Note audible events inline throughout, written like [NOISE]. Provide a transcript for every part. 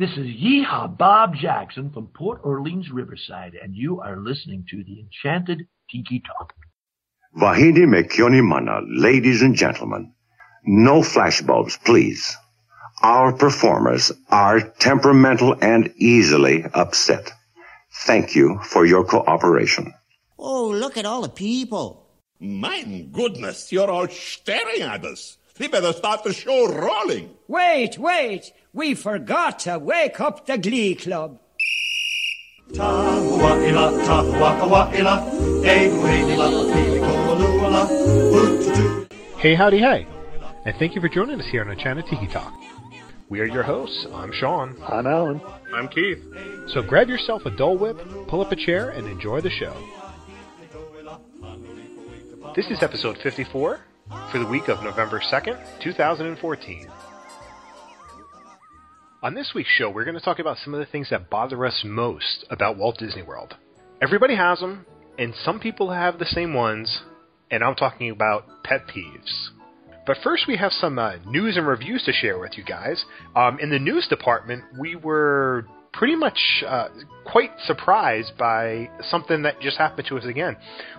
This is Yeehaw Bob Jackson from Port Orleans Riverside, and you are listening to the Enchanted Tiki Talk. Vahidi Mekioni Mana, ladies and gentlemen. No flashbulbs, please. Our performers are temperamental and easily upset. Thank you for your cooperation. Oh, look at all the people. My goodness, you're all staring at us. We better start the show rolling. Wait, wait. We forgot to wake up the Glee Club. Tahua'ila, tahua'ila, Hey, howdy, hey, and thank you for joining us here on Enchanted Tiki Talk. We are your hosts. I'm Sean. I'm Alan. I'm Keith. So grab yourself a Dole Whip, pull up a chair, and enjoy the show. This is episode 54 for the week of November 2nd, 2014. On this week's show, we're going to talk about some of the things that bother us most about Walt Disney World. Everybody has them, and some people have the same ones, and I'm talking about pet peeves. But first, we have some uh, news and reviews to share with you guys. Um, in the news department, we were pretty much uh, quite surprised by something that just happened to us again.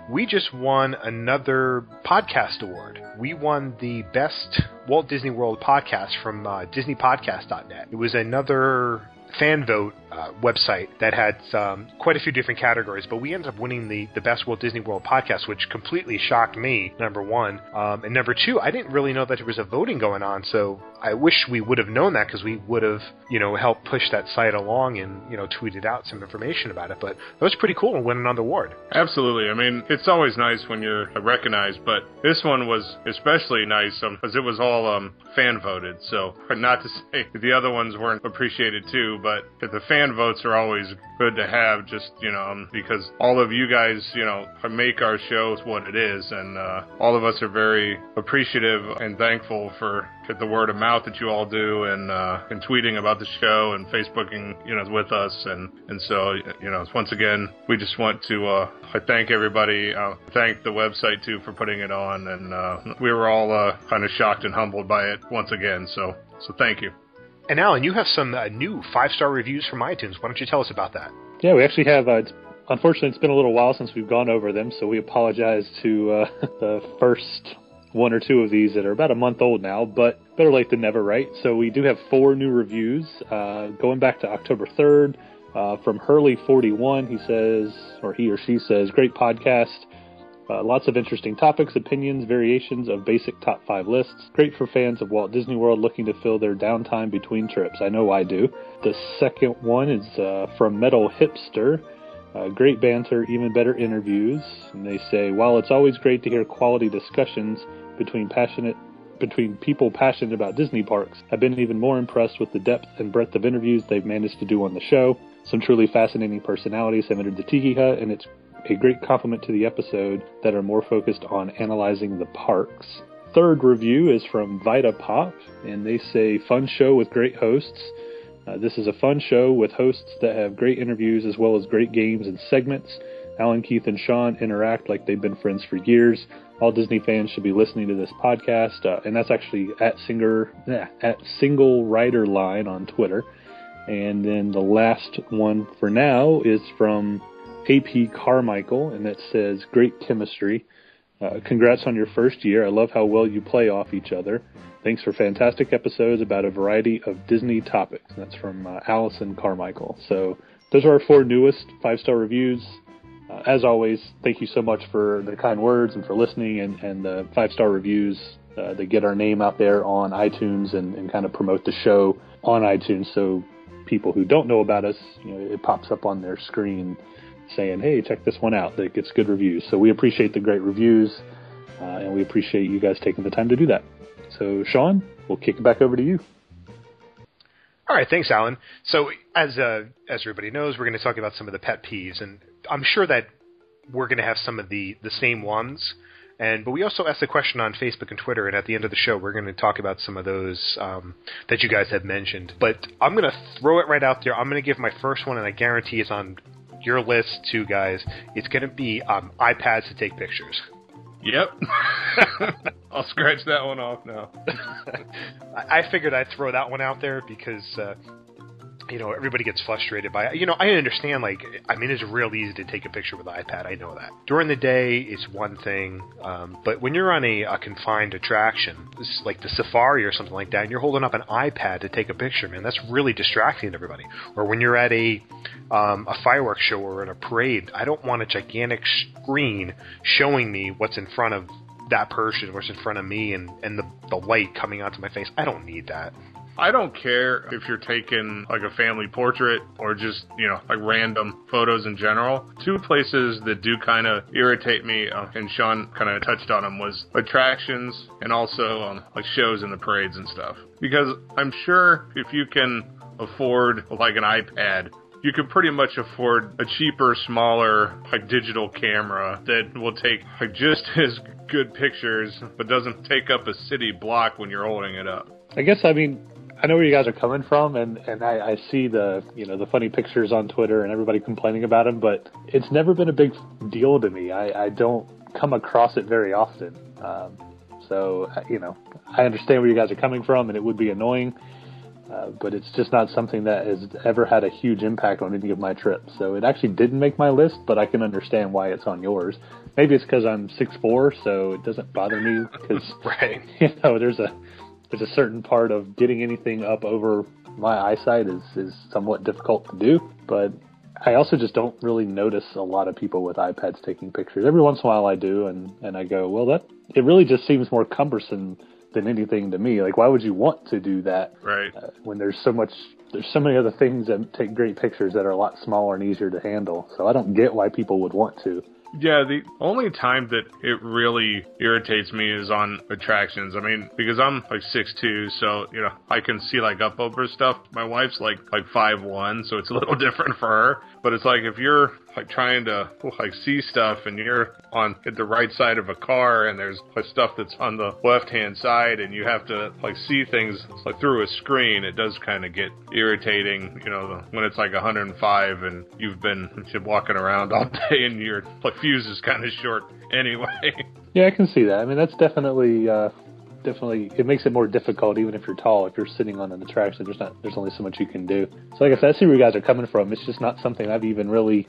We just won another podcast award. We won the best Walt Disney World podcast from uh, DisneyPodcast.net. It was another fan vote uh, website that had um, quite a few different categories, but we ended up winning the, the best Walt Disney World podcast, which completely shocked me, number one. Um, and number two, I didn't really know that there was a voting going on, so I wish we would have known that because we would have, you know, helped push that site along and, you know, tweeted out some information about it. But that was pretty cool and win another award. Absolutely. I mean, it's always nice when you're recognized, but this one was especially nice because um, it was all um, fan voted. So, [LAUGHS] not to say the other ones weren't appreciated too, but the fan votes are always good to have just, you know, um, because all of you guys, you know, make our show what it is. And uh, all of us are very appreciative and thankful for the word of mouth that you all do and uh, and tweeting about the show and Facebooking, you know, with us. And, and so, you know, once again, we just want to uh, thank everybody, uh, thank the website too for putting it on. And uh, we were all uh, kind of shocked and humbled by it once again. So, so thank you. And Alan, you have some uh, new five star reviews from iTunes. Why don't you tell us about that? Yeah, we actually have. Uh, unfortunately, it's been a little while since we've gone over them, so we apologize to uh, [LAUGHS] the first one or two of these that are about a month old now, but better late than never, right? So we do have four new reviews uh, going back to October 3rd. Uh, from Hurley41, he says, or he or she says, great podcast. Uh, lots of interesting topics, opinions, variations of basic top five lists. Great for fans of Walt Disney World looking to fill their downtime between trips. I know I do. The second one is uh, from Metal Hipster. Uh, great banter, even better interviews. And they say, while it's always great to hear quality discussions between passionate between people passionate about Disney parks, I've been even more impressed with the depth and breadth of interviews they've managed to do on the show. Some truly fascinating personalities have entered the Tiki Hut, and it's a great compliment to the episode that are more focused on analyzing the parks. Third review is from Vita Pop, and they say, Fun show with great hosts. Uh, this is a fun show with hosts that have great interviews as well as great games and segments. Alan, Keith, and Sean interact like they've been friends for years. All Disney fans should be listening to this podcast, uh, and that's actually at singer at Single Rider Line on Twitter. And then the last one for now is from AP Carmichael, and that says great chemistry. Uh, congrats on your first year. I love how well you play off each other. Thanks for fantastic episodes about a variety of Disney topics. That's from uh, Allison Carmichael. So those are our four newest five star reviews. Uh, as always, thank you so much for the kind words and for listening and, and the five star reviews uh, that get our name out there on iTunes and, and kind of promote the show on iTunes. So people who don't know about us, you know, it pops up on their screen saying, "Hey, check this one out." That gets good reviews. So we appreciate the great reviews, uh, and we appreciate you guys taking the time to do that. So, Sean, we'll kick it back over to you. All right, thanks, Alan. So, as uh, as everybody knows, we're going to talk about some of the pet peeves, and I'm sure that we're going to have some of the the same ones. And but we also asked a question on Facebook and Twitter, and at the end of the show, we're going to talk about some of those um, that you guys have mentioned. But I'm going to throw it right out there. I'm going to give my first one, and I guarantee it's on your list too, guys. It's going to be um, iPads to take pictures. Yep. [LAUGHS] I'll scratch that one off now. [LAUGHS] I figured I'd throw that one out there because uh, you know, everybody gets frustrated by it. You know, I understand, like, I mean, it's real easy to take a picture with an iPad. I know that. During the day, it's one thing, um, but when you're on a, a confined attraction, like the safari or something like that, and you're holding up an iPad to take a picture, man, that's really distracting to everybody. Or when you're at a, um, a fireworks show or at a parade, I don't want a gigantic screen showing me what's in front of that person, what's in front of me, and, and the, the light coming onto my face. I don't need that. I don't care if you're taking like a family portrait or just, you know, like random photos in general. Two places that do kind of irritate me, uh, and Sean kind of touched on them, was attractions and also um, like shows and the parades and stuff. Because I'm sure if you can afford like an iPad, you can pretty much afford a cheaper, smaller, like digital camera that will take like just [LAUGHS] as good pictures, but doesn't take up a city block when you're holding it up. I guess I mean I know where you guys are coming from, and and I, I see the you know the funny pictures on Twitter and everybody complaining about them, but it's never been a big deal to me. I, I don't come across it very often, um, so you know I understand where you guys are coming from, and it would be annoying. Uh, but it's just not something that has ever had a huge impact on any of my trips. So it actually didn't make my list, but I can understand why it's on yours. Maybe it's because I'm six four, so it doesn't bother me. Because [LAUGHS] right, [LAUGHS] you know, there's a there's a certain part of getting anything up over my eyesight is is somewhat difficult to do. But I also just don't really notice a lot of people with iPads taking pictures. Every once in a while I do, and and I go, well, that it really just seems more cumbersome than anything to me. Like, why would you want to do that? Right. Uh, when there's so much, there's so many other things that take great pictures that are a lot smaller and easier to handle. So I don't get why people would want to. Yeah, the only time that it really irritates me is on attractions. I mean, because I'm like six two, so you know I can see like up over stuff. My wife's like like five one, so it's a little [LAUGHS] different for her. But it's like if you're like trying to like see stuff and you're on the right side of a car and there's like stuff that's on the left hand side and you have to like see things like through a screen. It does kind of get irritating you know when it's like 105 and you've been [LAUGHS] walking around all day and your like fuse is kind of short anyway. [LAUGHS] Yeah i can see that. I mean that's definitely uh definitely it makes it more difficult even if you're tall if you're sitting on an attraction there's not there's only so much you can do. So like i said i see where you guys are coming from. It's just not something i've even really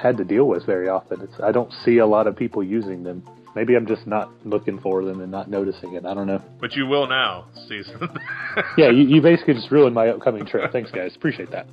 had to deal with very often. It's I don't see a lot of people using them. Maybe I'm just not looking for them and not noticing it. I don't know. But you will now, Season. [LAUGHS] yeah, you, you [LAUGHS] basically just ruined my upcoming trip. Thanks, guys. Appreciate that.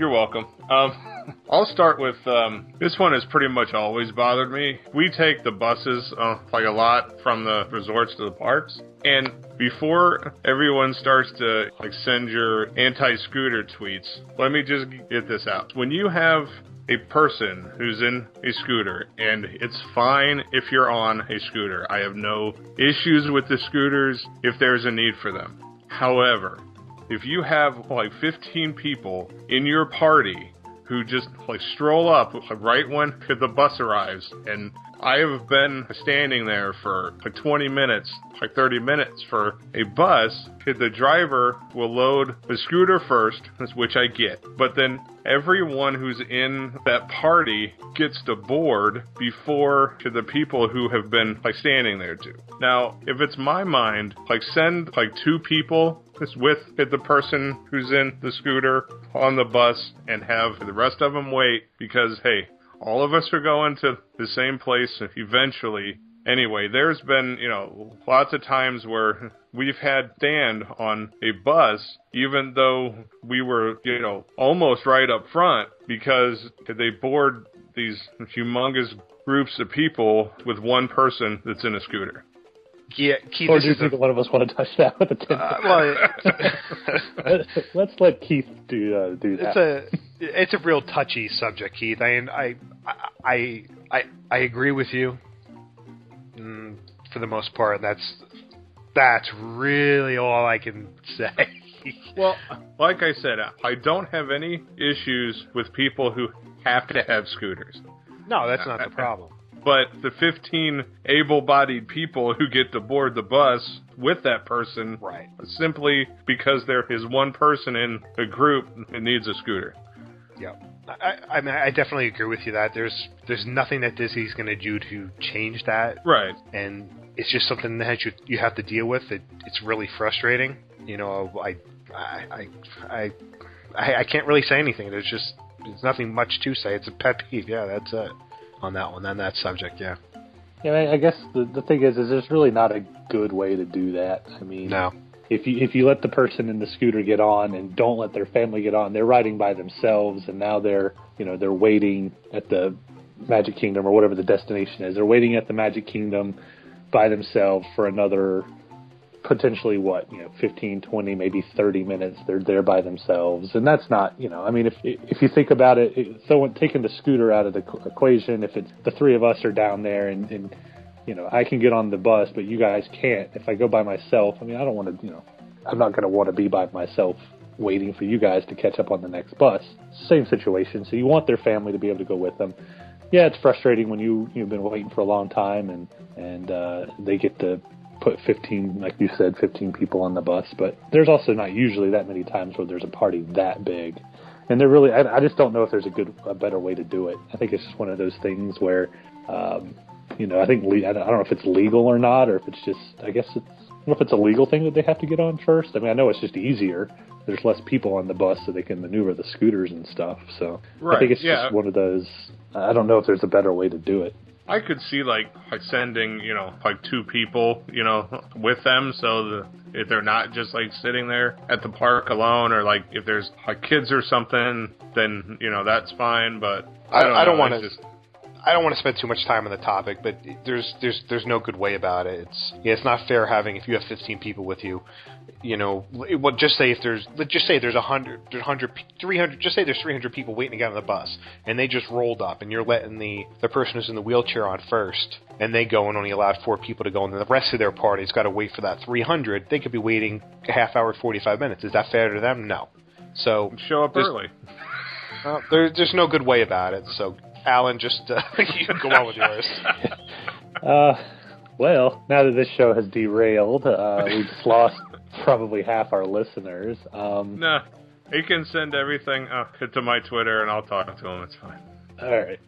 You're welcome. Um, [LAUGHS] I'll start with um, this one has pretty much always bothered me. We take the buses uh, like a lot from the resorts to the parks, and before everyone starts to like send your anti-scooter tweets, let me just get this out. When you have a person who's in a scooter, and it's fine if you're on a scooter. I have no issues with the scooters if there's a need for them. However, if you have like 15 people in your party who just like stroll up right when the bus arrives and I have been standing there for like 20 minutes, like 30 minutes for a bus. The driver will load the scooter first, which I get. But then everyone who's in that party gets to board before the people who have been like standing there too. Now, if it's my mind, like send like two people with the person who's in the scooter on the bus and have the rest of them wait because hey, all of us are going to the same place eventually. Anyway, there's been, you know, lots of times where we've had stand on a bus, even though we were, you know, almost right up front because they board these humongous groups of people with one person that's in a scooter. Yeah, Keith, or do you think a, one of us want to touch that with a ten? Uh, well, [LAUGHS] let's let Keith do uh, do that. It's a it's a real touchy subject, Keith. I I I I, I agree with you mm, for the most part. That's that's really all I can say. [LAUGHS] well, like I said, I don't have any issues with people who have to have scooters. No, that's not the [LAUGHS] problem but the 15 able-bodied people who get to board the bus with that person right simply because there is one person in a group that needs a scooter yep I, I mean, I definitely agree with you that there's there's nothing that Disney's going to do to change that, right? And it's just something that you you have to deal with. It, it's really frustrating. You know, I I I, I I, I can't really say anything. There's just there's nothing much to say. It's a pet peeve. Yeah, that's it on that one. On that subject. Yeah. Yeah, I I guess the the thing is, is there's really not a good way to do that. I mean, No. if you if you let the person in the scooter get on and don't let their family get on, they're riding by themselves, and now they're you know they're waiting at the Magic Kingdom or whatever the destination is. They're waiting at the Magic Kingdom by themselves for another potentially what you know 15 20 maybe 30 minutes they're there by themselves. And that's not you know i mean if if you think about it, it someone taking the scooter out of the equation if it's the three of us are down there and, and you know i can get on the bus but you guys can't. If i go by myself i mean i don't want to you know i'm not going to want to be by myself waiting for you guys to catch up on the next bus. Same situation. So you want their family to be able to go with them. Yeah it's frustrating when you you've been waiting for a long time and and uh they get to put 15 like you said 15 people on the bus but there's also not usually that many times where there's a party that big and they're really I, I just don't know if there's a good a better way to do it i think it's just one of those things where um you know i think le- i don't know if it's legal or not or if it's just i guess it's I don't know if it's a legal thing that they have to get on first. I mean, I know it's just easier. There's less people on the bus, so they can maneuver the scooters and stuff. So I think it's yeah. just one of those. I don't know if there's a better way to do it. I could see like sending you know like two people you know with them so the if they're not just like sitting there at the park alone or like if there's like kids or something then you know that's fine but I, I don't, I don't want to. just- I don't want to spend too much time on the topic, but there's there's there's no good way about it. It's yeah, it's not fair having if you have 15 people with you, you know, well, just say if there's let's just say there's a hundred, there's hundred, three hundred, just say there's 300 people waiting to get on the bus, and they just rolled up, and you're letting the the person who's in the wheelchair on first, and they go and only allowed four people to go, and then the rest of their party's got to wait for that 300. They could be waiting a half hour, 45 minutes. Is that fair to them? No. So show up there's- early. [LAUGHS] uh, there, there's no good way about it. So, Alan, just uh, [LAUGHS] you go on with yours. [LAUGHS] Uh, well, now that this show has derailed, uh, we've just lost probably half our listeners. Um, Nah, he can send everything uh, to my Twitter and I'll talk to him. It's fine. All right.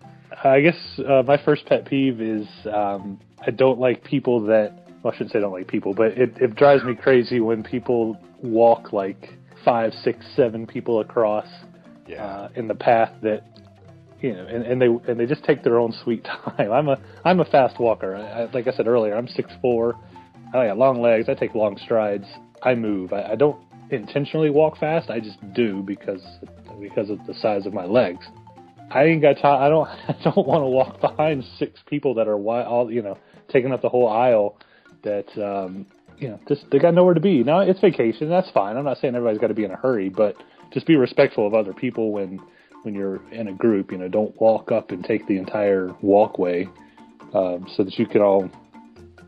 I guess uh, my first pet peeve is um, I don't like people that. Well, I shouldn't say I don't like people, but it, it drives me crazy when people walk like five, six, seven people across uh, in the path that you know, and, and they and they just take their own sweet [LAUGHS] time. I'm a I'm a fast walker. I, I, like I said earlier, I'm six four. I got long legs. I take long strides. I move. I, I don't intentionally walk fast. I just do because because of the size of my legs. I ain't got time. I don't. [LAUGHS] I don't want to walk behind six people that are all you know taking up the whole aisle. That um, you know, just they got nowhere to be. Now it's vacation. That's fine. I'm not saying everybody's got to be in a hurry, but just be respectful of other people when when you're in a group. You know, don't walk up and take the entire walkway um, so that you can all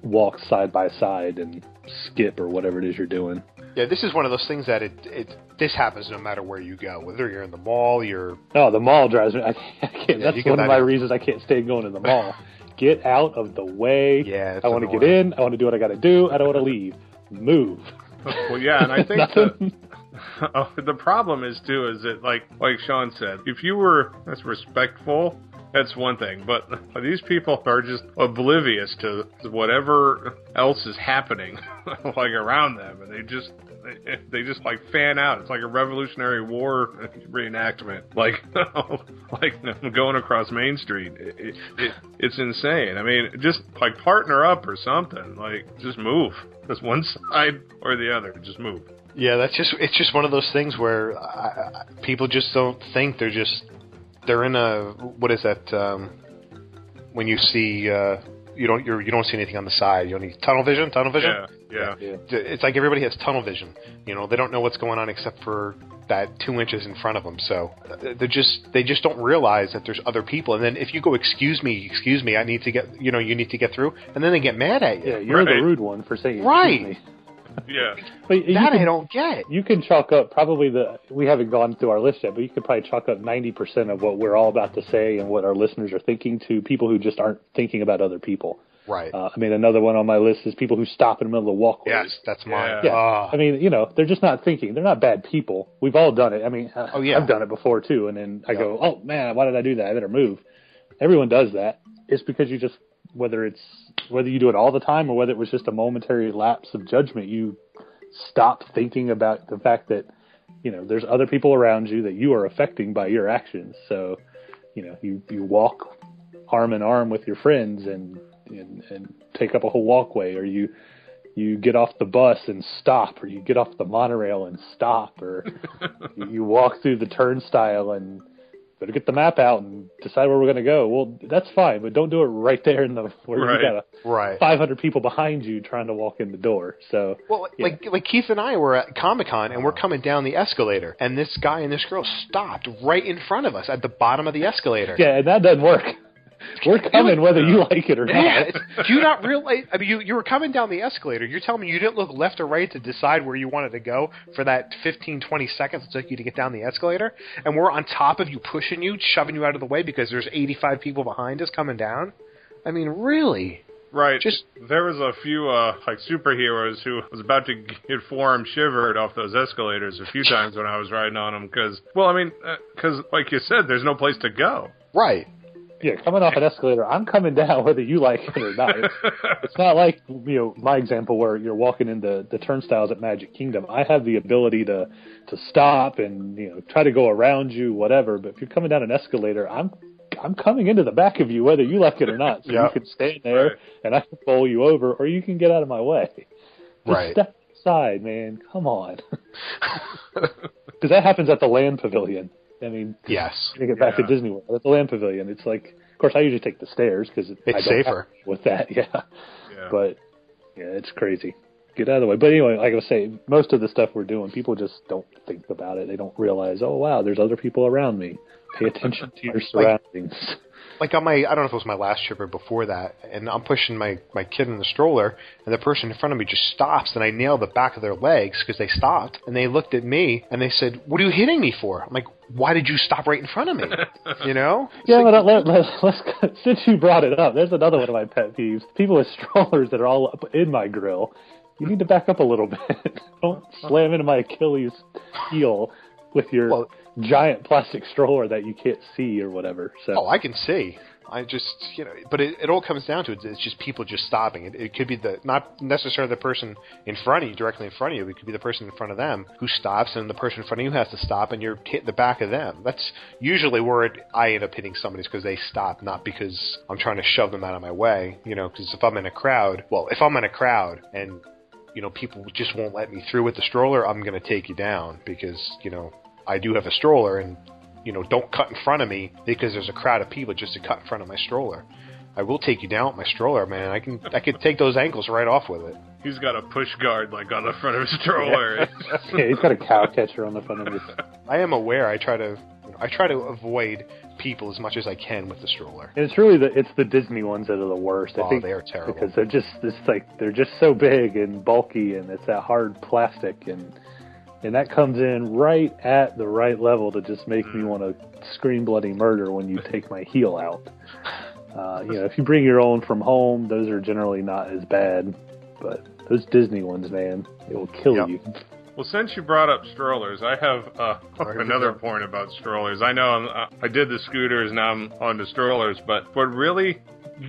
walk side by side and skip or whatever it is you're doing. Yeah, this is one of those things that it it this happens no matter where you go. Whether you're in the mall, you're Oh, the mall drives me. I, [LAUGHS] I can't. Yeah, that's one of my in- reasons I can't stand going to the [LAUGHS] mall. Get out of the way. Yeah, it's I want to get in. I want to do what I got to do. I don't want to leave. Move. [LAUGHS] Well, yeah, and I think the, oh, the problem is too is that like like Sean said, if you were that's respectful, that's one thing. But [LAUGHS] these people are just oblivious to whatever else is happening, [LAUGHS] like around them, and they just [LAUGHS] they, just like fan out. It's like a Revolutionary War reenactment, like like going across Main Street. It, it, it's insane. I mean, just like partner up or something. Like just move, just one side or the other. Just move. yeah. That's just it's just one of those things where I, I, people just don't think they're just they're in a what is that um, when you see uh, you don't you're, you don't see anything on the side. You don't need tunnel vision. Tunnel vision. Yeah, yeah. It's like everybody has tunnel vision. You know, they don't know what's going on except for that two inches in front of them. So uh, they're just they just don't realize that there's other people. And then if you go, excuse me, excuse me, I need to get you know you need to get through, and then they get mad at you. Yeah, you're the rude one for saying excuse Right. Me. Yeah. But you that can, I don't get. you can chalk up probably the. We haven't gone through our list yet, but you could probably chalk up ninety percent of what we're all about to say and what our listeners are thinking to people who just aren't thinking about other people. Right. Uh, I mean, another one on my list is people who stop in the middle of walkways. yes, that's mine. Yeah, Ah. I mean, you know, they're just not thinking. They're not bad people. We've all done it. I mean, Oh, yeah. I've done it before too. And then I go, oh man, why did I do that? I better move. Everyone does that. It's because you just whether it's whether you do it all the time or whether it was just a momentary lapse of judgment, you stop thinking about the fact that you know, there's other people around you that you are affecting by your actions. So, you know, you you walk arm in arm with your friends and and, and take up a whole walkway, or you you get off the bus and stop, or you get off the monorail and stop, or [LAUGHS] you walk through the turnstile and better get the map out and decide where we're going to go. Well, that's fine, but don't do it right there in the where Right. you got a Right. 500 people behind you trying to walk in the door. So Well, Yeah. like like Keith and I were at Comic Con and we're coming down the escalator, and this guy and this girl stopped right in front of us at the bottom of the escalator. yeah, and that doesn't work. [LAUGHS] We're coming whether you like it or Yeah, not. it's- do you not realize? I mean, you you were coming down the escalator. You're telling me you didn't look left or right to decide where you wanted to go for that 15, 20 seconds it took you to get down the escalator, and we're on top of you, pushing you, shoving you out of the way because there's 85 people behind us coming down. I mean, really? Right. Just- there was a few uh like superheroes who was about to get forearm shivered off those escalators a few times when I was riding on them because well I mean because like you said there's no place to go. Right. Yeah, coming off an escalator, I'm coming down [LAUGHS] whether you like it or not. It's, it's not like you know my example where you're walking in the, the turnstiles at Magic Kingdom. I have the ability to to stop and you know try to go around you, whatever. But if you're coming down an escalator, I'm I'm coming into the back of you whether you like it or not. So Yeah. you can stand there Right. and I can bowl you over, or you can get out of my way. Just Right. step aside, man. Come on. [LAUGHS] Because that happens at the Land Pavilion. I mean, Yes. to get back Yeah. to Disney World at the Land Pavilion. It's like, of course, I usually take the stairs because It's safer. with that. [LAUGHS] Yeah, Yeah. but yeah, it's crazy. Get out of the way. But anyway, like I was saying, most of the stuff we're doing, people just don't think about it. They don't realize, oh wow, there's other people around me. Pay attention to your [LAUGHS] surroundings. like on my I don't know if it was my last trip or before that, and I'm pushing my my kid in the stroller, and the person in front of me just stops, and I nail the back of their legs because they stopped, and they looked at me and they said, "What are you hitting me for?" I'm like, "Why did you stop right in front of me?" [LAUGHS] you know? Yeah, but let, let, let's [LAUGHS] since you brought it up, there's another one of my pet peeves: people with strollers that are all up in my grill. You need to back up a little bit. [LAUGHS] Don't slam into my Achilles heel with your Well- giant plastic stroller that you can't see or whatever. So Oh, I can see. I just, you know, but it, it all comes down to it. It's just people just stopping. It, it could be the not necessarily the person in front of you, directly in front of you. It could be the person in front of them who stops, and the person in front of you has to stop, and you're hitting the back of them. That's usually where it, I end up hitting somebody is because they stop, not because I'm trying to shove them out of my way. You know, because if I'm in a crowd, well, if I'm in a crowd and you know people just won't let me through with the stroller, I'm going to take you down because you know I do have a stroller and you know, don't cut in front of me because there's a crowd of people just to cut in front of my stroller. I will take you down with my stroller, man. I can I can take those ankles right off with it. He's got a push guard like on the front of his stroller. [LAUGHS] yeah, he's got a cow catcher on the front of his. [LAUGHS] I am aware. I try to you know, I try to avoid people as much as I can with the stroller. And it's really the it's the Disney ones that are the worst. I Oh, think they are terrible. because they're just it's like they're just so big and bulky, and it's that hard plastic, and and that comes in right at the right level to just make me want to scream bloody murder when you take my heel out. [LAUGHS] Uh, you know, if you bring your own from home, those are generally not as bad, but those Disney ones, man, it will kill Yep. you. Well, since you brought up strollers, I have uh, [LAUGHS] another point about strollers. I know I'm, uh, I did the scooters, now I'm on the strollers, but what really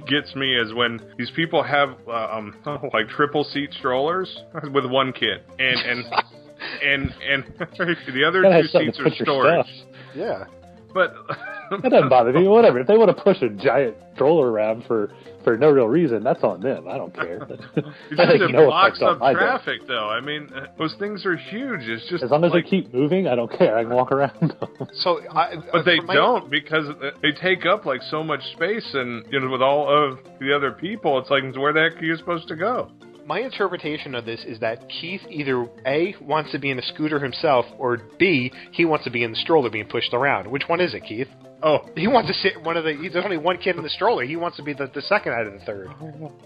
gets me is when these people have uh, um, [LAUGHS] like triple seat strollers [LAUGHS] with one kid, and and and and the other two seats are storage. Yeah. But That doesn't bother me. [LAUGHS] Whatever. If they want to push a giant stroller around for for no real reason, that's on them. I don't care. It That has just no blocks up my day. traffic, though. I mean, uh, those things are huge. It's just As long as like, they keep moving, I don't care. I can walk around them. [LAUGHS] So I But they my- don't because they take up like so much space, and you know, with all of the other people, it's like where the heck are you supposed to go? My interpretation of this is that Keith either A wants to be in a scooter himself or B he wants to be in the stroller being pushed around. Which one is it, Keith? Oh, [LAUGHS] He wants to sit one of the. There's only one kid in the stroller. He wants to be the, the second out of the third.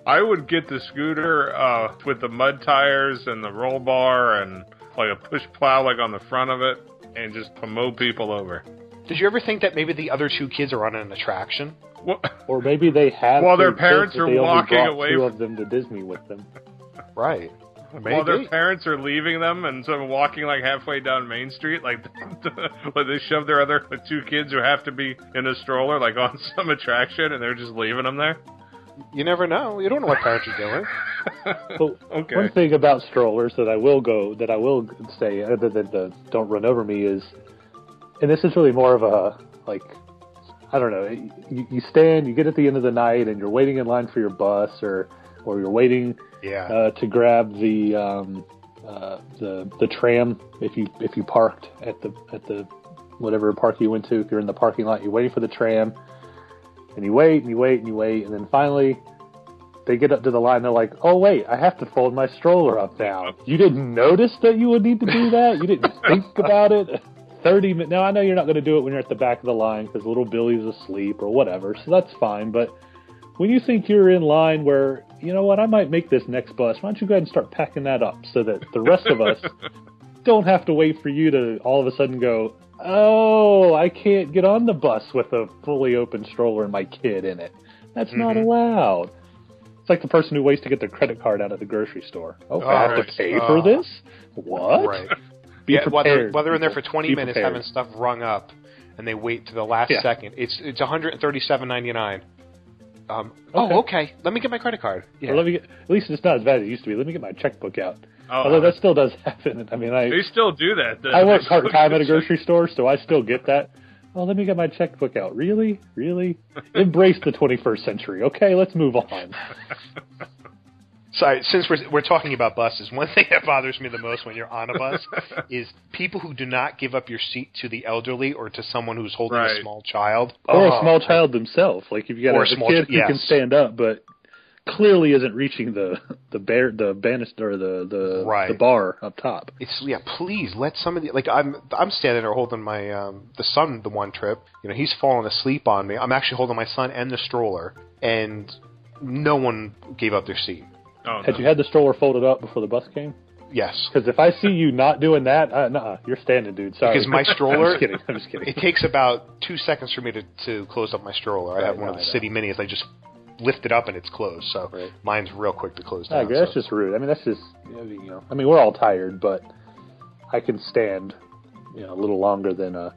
I would get the scooter uh, with the mud tires and the roll bar and like a push plow like on the front of it, and just mow people over. Did you ever think that maybe the other two kids are on an attraction? What? Or maybe they have. While their two kids, parents are walking away Two from- of them to Disney with them. Right. While their parents are leaving them and so walking like halfway down Main Street, like [LAUGHS] like they shove their other like, two kids who have to be in a stroller like on [LAUGHS] some attraction, and they're just leaving them there. You never know. You don't know what parents are doing. [LAUGHS] But Okay. one thing about strollers that I will go that I will say uh, other than the don't run over me is, and this is really more of a like, I don't know. You, you stand, you get at the end of the night, and you're waiting in line for your bus, or or you're waiting Yeah. uh, to grab the um, uh, the the tram if you if you parked at the at the whatever park you went to. If you're in the parking lot, you're waiting for the tram, and you wait and you wait and you wait, and then finally they get up to the line. They're like, "Oh wait, I have to fold my stroller up now." You didn't notice that you would need to do that. You didn't [LAUGHS] think about it. Thirty minutes. Now I know you're not going to do it when you're at the back of the line because little Billy's asleep or whatever. So that's fine. But when you think you're in line where you know what, I might make this next bus. Why don't you go ahead and start packing that up so that the rest of us [LAUGHS] don't have to wait for you to all of a sudden go, oh, I can't get on the bus with a fully open stroller and my kid in it. That's not Mhm. allowed. It's like the person who waits to get their credit card out at the grocery store. Oh, I have right. to pay Uh, for this? What? Right. Be yeah, while they're, prepared, while they're in there for 20 Be minutes prepared. having stuff rung up, and they wait to the last Yeah. second, it's it's 137.99. Um, Okay. Oh, okay. Let me get my credit card. Yeah. Or let me get, at least it's not as bad as it used to be. Let me get my checkbook out. Oh, Although that still does [LAUGHS] happen. I mean, I they still do that. I work [LAUGHS] part time at a check- grocery store, so I still get that. Well, let me get my checkbook out. Really? Really? [LAUGHS] Embrace the 21st century. Okay, let's move on. Sorry, since we're we're talking about buses, [LAUGHS] one thing that bothers me the most when you're on a bus [LAUGHS] is people who do not give up your seat to the elderly or to someone who's holding Right. a small child. Or Oh, a small child themselves. Like if you got Or a, a small kid chi- who can stand up, but clearly isn't reaching the the bear the banister or the the Right. the bar up top. It's yeah. Please let somebody like I'm. I'm standing there holding my um, the son the one trip. You know he's falling asleep on me. I'm actually holding my son and the stroller, and no one gave up their seat. Oh, Had no. you had the stroller folded up before the bus came? Yes, Because if I see you not doing that, uh, nah, you're standing, dude. Sorry. Because my stroller- [LAUGHS] I'm just kidding. I'm just kidding. it takes about two seconds for me to to close up my stroller. I have one no, of the city minis. I just lift it up and it's closed. So Right. mine's real quick to close I down. agree. That's just rude. I mean, that's just you know. I mean, we're all tired, but I can stand you know a little longer than a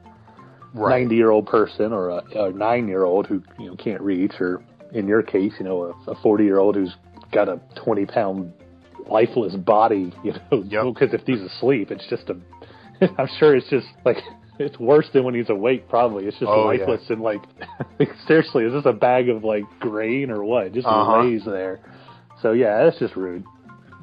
right. ninety-year-old person or a, a nine-year-old who you know can't reach, or in your case, you know, a forty-year-old who's got a twenty-pound lifeless body. You know, Yep. because if he's asleep, it's just a. [LAUGHS] I'm sure it's just like. It's worse than when he's awake. Probably it's just Oh, yeah. lifeless and like, [LAUGHS] seriously, is this a bag of like grain or what? Just Uh-huh. lays there. So yeah, that's just rude.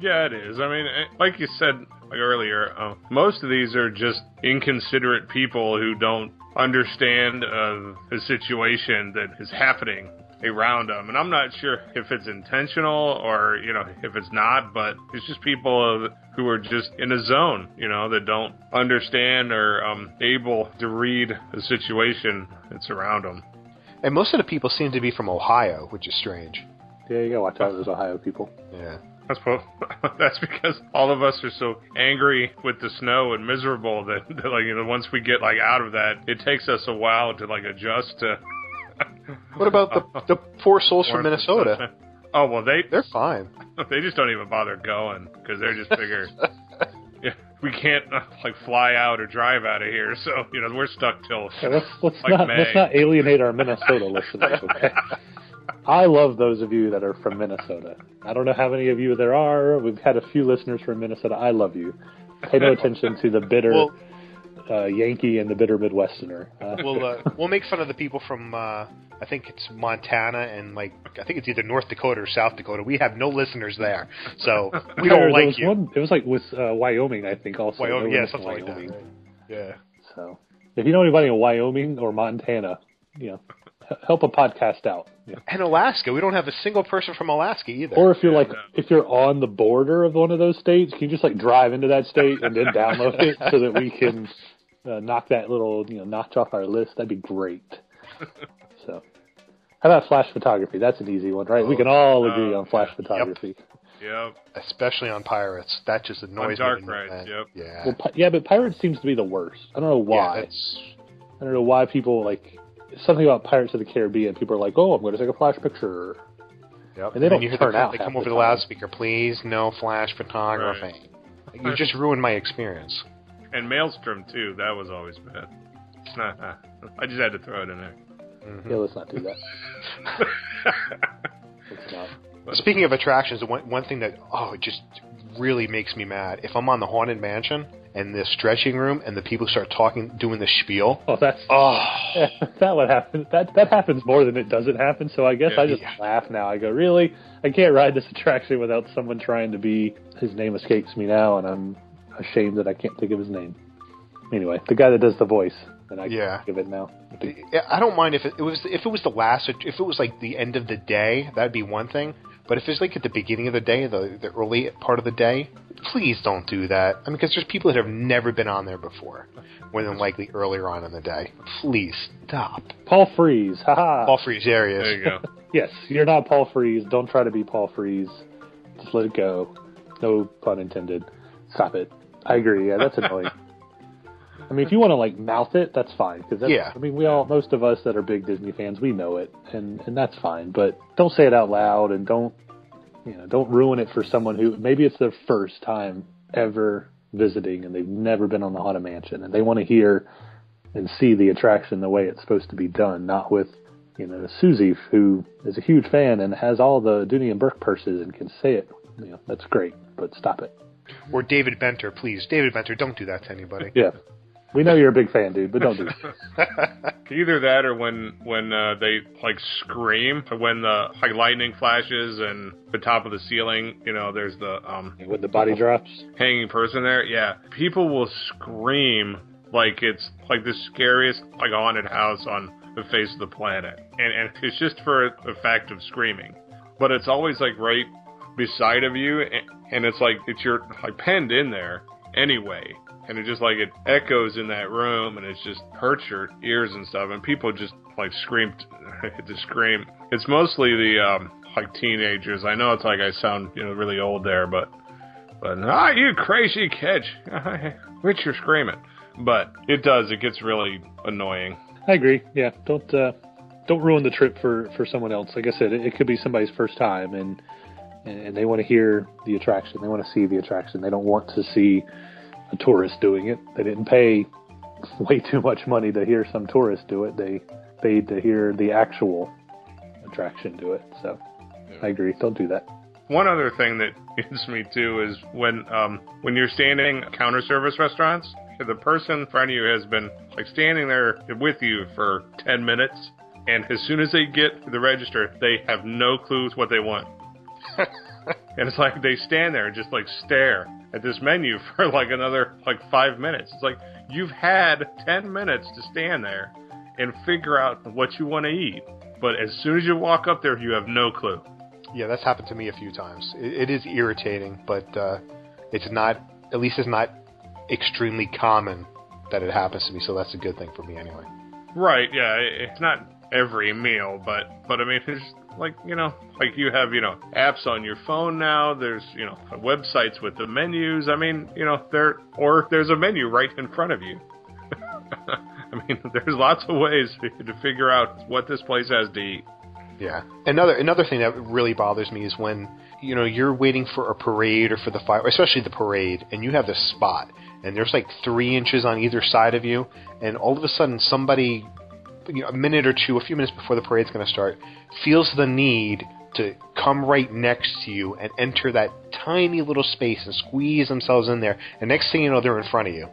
Yeah, it is. I mean, eh, like you said earlier, uh, most of these are just inconsiderate people who don't understand uh, the situation that is happening around them. And I'm not sure if it's intentional or, you know, if it's not, but it's just people uh, who are just in a zone, you know, that don't understand or um, able to read the situation that's around them. And most of the people seem to be from Ohio, which is strange. Yeah, you gotta watch out for those Ohio people. Yeah. That's po- [LAUGHS] that's because all of us are so angry with the snow and miserable that, that [LAUGHS] like you know once we get like out of that, it takes us a while to like adjust to. What about the [LAUGHS] the poor souls from Minnesota? [LAUGHS] Oh well, they They're fine. [LAUGHS] they just don't even bother going because they're just figure. yeah, we can't uh, like fly out or drive out of here, so you know we're stuck till. Yeah, let's let's Like not May. let's not alienate our Minnesota listeners. Okay. I love those of you that are from Minnesota. I don't know how many of you there are. We've had a few listeners from Minnesota. I love you. Pay no attention to the bitter Well- uh, Yankee and the bitter Midwesterner. Uh, [LAUGHS] We'll uh, we'll make fun of the people from uh, I think it's Montana and like I think it's either North Dakota or South Dakota. We have no listeners there, so we don't was like you. One, it was like with uh, Wyoming, I think. Also, Wyoming, yeah, in something like that. Right? Yeah. So, if you know anybody in Wyoming or Montana, you know, h- help a podcast out. Yeah. And Alaska, we don't have a single person from Alaska either. Or if you're like, no. if you're on the border of one of those states, can you just like drive into that state and then download it so that we can uh, knock that little, you know, notch off our list? That'd be great. [LAUGHS] so, how about flash photography? That's an easy one, right? we can all agree Oh, on flash yeah. photography. Yep. especially on pirates, that just annoys On dark me. to rides, yep. Yeah. Well, pi- yeah, but Pirates seems to be the worst. I don't know why. Yeah, that's I don't know why people like something about Pirates of the Caribbean. People are like, "Oh, I'm going to take a flash picture." Yep. And they then don't you turn the, out They come over the time. loudspeaker, please, no flash photography. You just ruined my experience. And Maelstrom too. That was always bad. It's not. Uh, I just had to throw it in there. Yeah, let's not do that. [LAUGHS] Let's not. Speaking of attractions, one one thing that oh, just really makes me mad. If I'm on the haunted mansion and the stretching room and the people start talking, doing the spiel. Oh, that's Oh, [LAUGHS] that would happen. That that happens more than it doesn't happen. So I guess Yeah. I just laugh now. I go, really? I can't ride this attraction without someone trying to be. His name escapes me now, and I'm ashamed that I can't think of his name. Anyway, the guy that does the voice, and I Yeah. of it now. I don't mind if it, it was if it was the last if it was like the end of the day that'd be one thing. But if it's like at the beginning of the day, the the early part of the day, please don't do that. I mean, because there's people that have never been on there before, more than likely earlier on in the day. Please stop. Paul Frees, haha. Paul Frees areas. There you go. [LAUGHS] Yes, you're not Paul Frees. Don't try to be Paul Frees. Just let it go. No pun intended. Stop it. I agree. Yeah, that's annoying. [LAUGHS] I mean, if you want to like mouth it, that's fine. Because Yeah. I mean, we all, most of us that are big Disney fans, we know it, and and that's fine. But don't say it out loud, and don't, you know, don't ruin it for someone who maybe it's their first time ever visiting, and they've never been on the Haunted Mansion, and they want to hear and see the attraction the way it's supposed to be done, not with you know, Susie, who is a huge fan and has all the Dooney and Bourke purses and can say it. You know, that's great, but stop it. Or David Benter, please. David Benter, don't do that to anybody. Yeah. We know you're a big fan, dude, but don't do it. [LAUGHS] Either that or when when uh, they like scream when the like lightning flashes and the top of the ceiling, you know, there's the um When the body drops. hanging person there. Yeah, people will scream like it's like the scariest like haunted house on the face of the planet, and and it's just for the fact of screaming. But it's always like right beside of you, and, and it's like it's your like penned in there anyway, and it just like it echoes in that room, and it just hurts your ears and stuff, and people just like scream [LAUGHS] to scream. It's mostly the um like teenagers. I know it's like I sound you know really old there, but but ah, you crazy kid, [LAUGHS] which you're screaming. But it does. It gets really annoying. I agree. Yeah, don't uh, don't ruin the trip for for someone else. Like I said, it, it could be somebody's first time, and and they want to hear the attraction. They want to see the attraction. They don't want to see a tourist doing it. They didn't pay [LAUGHS] way too much money to hear some tourist do it. They paid to hear the actual attraction do it. So I agree. Don't do that. One other thing that [LAUGHS] gets me too is when um, when you're standing at counter service restaurants, the person in front of you has been like standing there with you for ten minutes, and as soon as they get to the register, they have no clues what they want. [LAUGHS] and it's like they stand there and just like stare at this menu [LAUGHS] for like another like five minutes. It's like you've had ten minutes to stand there and figure out what you want to eat, but as soon as you walk up there, you have no clue. Yeah, that's happened to me a few times. It, it is irritating, but uh, it's not. At least it's not extremely common that it happens to me. So that's a good thing for me anyway. Right, yeah, it's not every meal, but but I mean, it's like you know, like you have you know apps on your phone now. There's you know websites with the menus. I mean, you know, there or there's a menu right in front of you. [LAUGHS] I mean, [LAUGHS] there's lots of ways [LAUGHS] to figure out what this place has to eat. Yeah. Another another thing that really bothers me is when you know you're waiting for a parade or for the fire, especially the parade, and you have this spot, and there's like three inches on either side of you, and all of a sudden somebody, you know, a minute or two, a few minutes before the parade's going to start, feels the need to come right next to you and enter that tiny little space and squeeze themselves in there, and next thing you know, they're in front of you.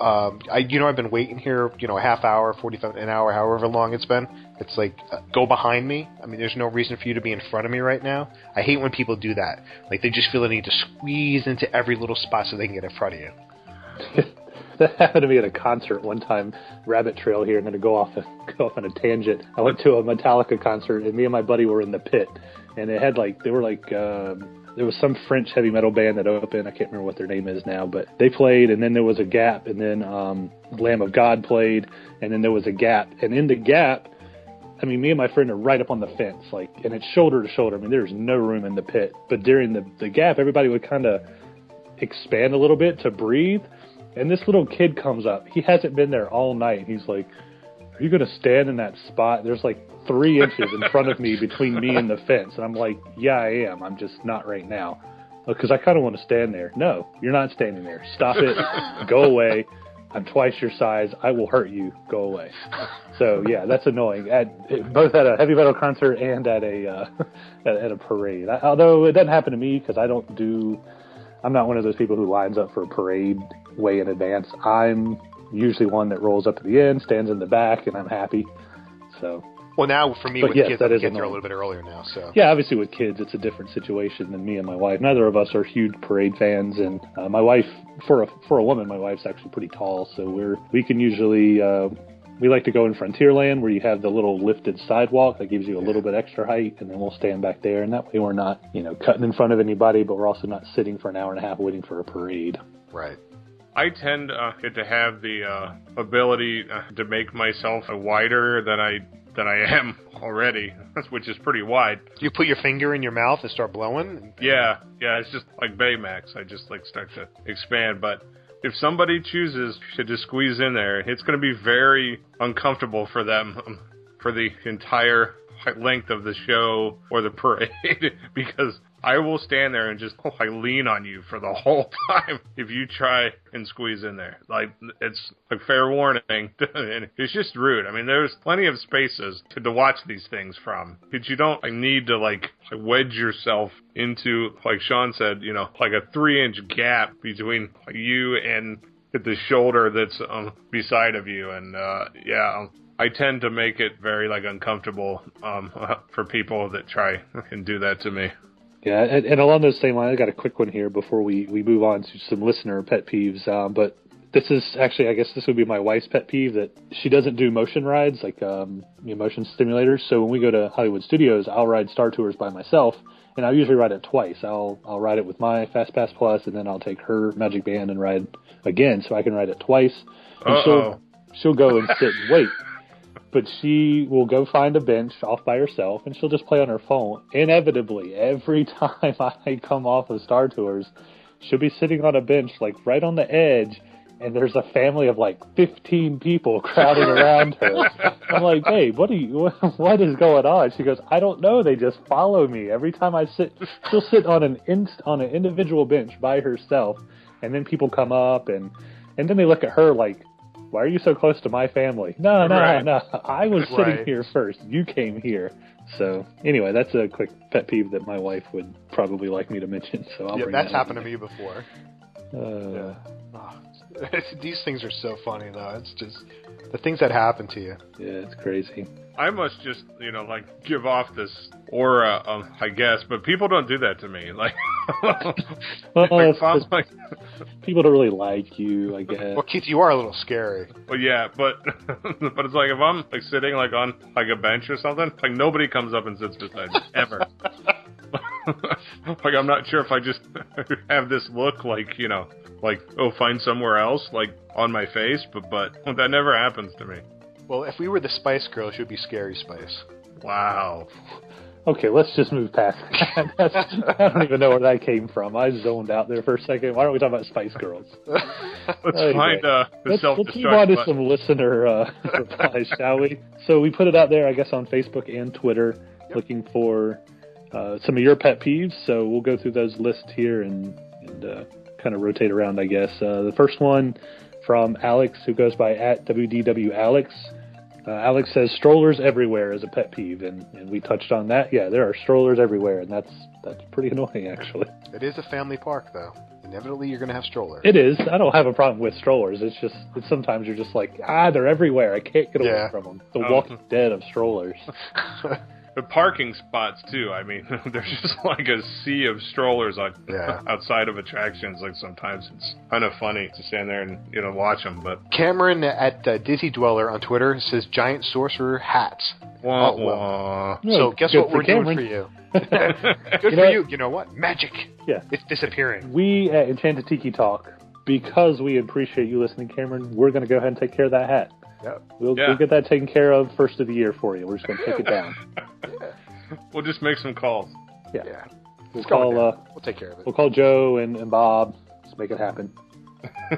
Um, I, you know, I've been waiting here, you know, a half hour, forty-five, an hour, however long it's been. It's like, uh, go behind me. I mean, there's no reason for you to be in front of me right now. I hate when people do that. Like, they just feel the need to squeeze into every little spot so they can get in front of you. [LAUGHS] that [LAUGHS] happened to me at a concert one time, Rabbit Trail here, I'm going to go off and [LAUGHS] go off on a tangent. I went to a Metallica concert, and me and my buddy were in the pit, and it had like they were like um, there was some French heavy metal band that opened. I can't remember what their name is now, but they played, and then there was a gap, and then um, Lamb of God played, and then there was a gap, and in the gap. I mean, me and my friend are right up on the fence, like, and it's shoulder to shoulder. I mean, there's no room in the pit. But during the the gap, everybody would kind of expand a little bit to breathe. And this little kid comes up. He hasn't been there all night. He's like, Are you going to stand in that spot? There's like three inches in front of me between me and the fence. And I'm like, Yeah, I am. I'm just not right now. Because I kind of want to stand there. No, you're not standing there. Stop it. [LAUGHS] Go away. I'm twice your size. I will hurt you. Go away. So yeah, that's annoying. At both at a heavy metal concert and at a uh, [LAUGHS] at, at a parade. I, although it doesn't happen to me because I don't do. I'm not one of those people who lines up for a parade way in advance. I'm usually one that rolls up to the end, stands in the back, and I'm happy. So Well, now for me But with yes, kids, that the is kids are a little bit earlier now. So yeah, obviously with kids, it's a different situation than me and my wife. Neither of us are huge parade fans, and uh, my wife, for a for a woman, my wife's actually pretty tall, so we're we can usually. Uh, we like to go in Frontierland where you have the little lifted sidewalk that gives you a little bit extra height, and then we'll stand back there, and that way we're not, you know, cutting in front of anybody, but we're also not sitting for an hour and a half waiting for a parade. right. I tend uh, to have the uh, ability uh, to make myself wider than I than I am [LAUGHS] already, [LAUGHS] which is pretty wide. You put your finger in your mouth and start blowing. Yeah, yeah, it's just like Baymax. I just like start to expand. But if somebody chooses to just squeeze in there, it's going to be very uncomfortable for them um, for the entire length of the show or the parade [LAUGHS] because I will stand there and just [LAUGHS] I lean on you for the whole [LAUGHS] time if you try and squeeze in there. Like it's a fair warning, [LAUGHS] and it's just rude. I mean, there's plenty of spaces to, to watch these things from, but you don't like, need to like wedge yourself into like Sean said, you know, like a three inch gap between you and the shoulder that's um, beside of you, and uh, yeah. um, I tend to make it very like uncomfortable um, for people that try and do that to me. Yeah, and, and along those same lines, I got a quick one here before we, we move on to some listener pet peeves. Um, but this is actually, I guess this would be my wife's pet peeve that she doesn't do motion rides, like um, you know, motion stimulators. So when we go to Hollywood Studios, I'll ride Star Tours by myself, and I'll usually ride it twice. I'll I'll ride it with my Fast Pass Plus, and then I'll take her Magic Band and ride again, so I can ride it twice. And Uh-oh. she'll she'll go and sit and wait. But she will go find a bench off by herself and she'll just play on her phone. Inevitably, every [LAUGHS] time I come off of Star Tours, she'll be sitting on a bench like right on the edge and there's a family of like 15 people [LAUGHS] crowding around her. I'm like, hey, what are you, [LAUGHS] what is going on? She goes, I don't know. They just follow me every time I sit. She'll sit on an inst, on an individual bench by herself, and then people come up and and then they look at her like, why are you so close to my family? No, no, Right. no. I was sitting Right. here first. You came here. So anyway, that's a quick pet peeve that my wife would probably like me to mention. So I'll yeah, bring that's that happened to me before. Uh, Oh, these things are so funny though. It's just the things that happen to you. yeah, it's crazy. I must just, you know, like give off this aura, um, I guess, but people don't do that to me. Like, [LAUGHS] [LAUGHS] Well, like, it's- [LAUGHS] it's- people don't really like you, I guess. Well, Keith, you are a little scary. well, yeah, but [LAUGHS] but it's like if I'm like sitting like on like a bench or something, like nobody comes up and sits beside me ever. like I'm not sure if I just have this look like you know like oh find somewhere else like on my face, but but that never happens to me. Well, if we were the Spice Girls, you'd be Scary Spice. Wow. Okay, let's just move past [LAUGHS] that. I don't even know where that came from. I zoned out there for a second. Why don't we talk about Spice Girls? [LAUGHS] Let's Anyway, find uh, the Let's, self let's move on to some listener uh, [LAUGHS] replies, shall we? So we put it out there, I guess, on Facebook and Twitter, looking for uh, some of your pet peeves. So we'll go through those lists here and, and uh, kind of rotate around, I guess. Uh, the first one from Alex, who goes by at WDW Alex. Uh, Alex says strollers everywhere is a pet peeve, and, and we touched on that. Yeah, there are strollers everywhere, and that's that's pretty [LAUGHS] annoying, actually. It is a family park, though. Inevitably, you're going to have strollers. It is. I don't have a problem with strollers. It's just it's sometimes you're just like ah, they're everywhere. I can't get away Yeah. from them. The Oh. Walking Dead of strollers. [LAUGHS] The parking spots too. I mean, [LAUGHS] there's just like a sea of strollers on Yeah. [LAUGHS] outside of attractions. Like sometimes it's kind of funny to stand there and you know watch them. But Cameron at uh, Dizzy Dweller on Twitter says giant sorcerer hats. wah, Oh, well. wah. so Yeah, guess good what we're Cameron. doing for you? [LAUGHS] Good You for know you. You know what? Magic. Yeah. It's disappearing. We at Enchanted Tiki Talk, because we appreciate you listening, Cameron, we're going to go ahead and take care of that hat. Yep. We'll, Yeah. we'll get that taken care of first of the year for you. We're just going to take it down. [LAUGHS] We'll just make some calls. Yeah. Yeah. We'll It's call uh. We'll take care of it. we'll call Joe and, and Bob. Let's make it happen. [LAUGHS]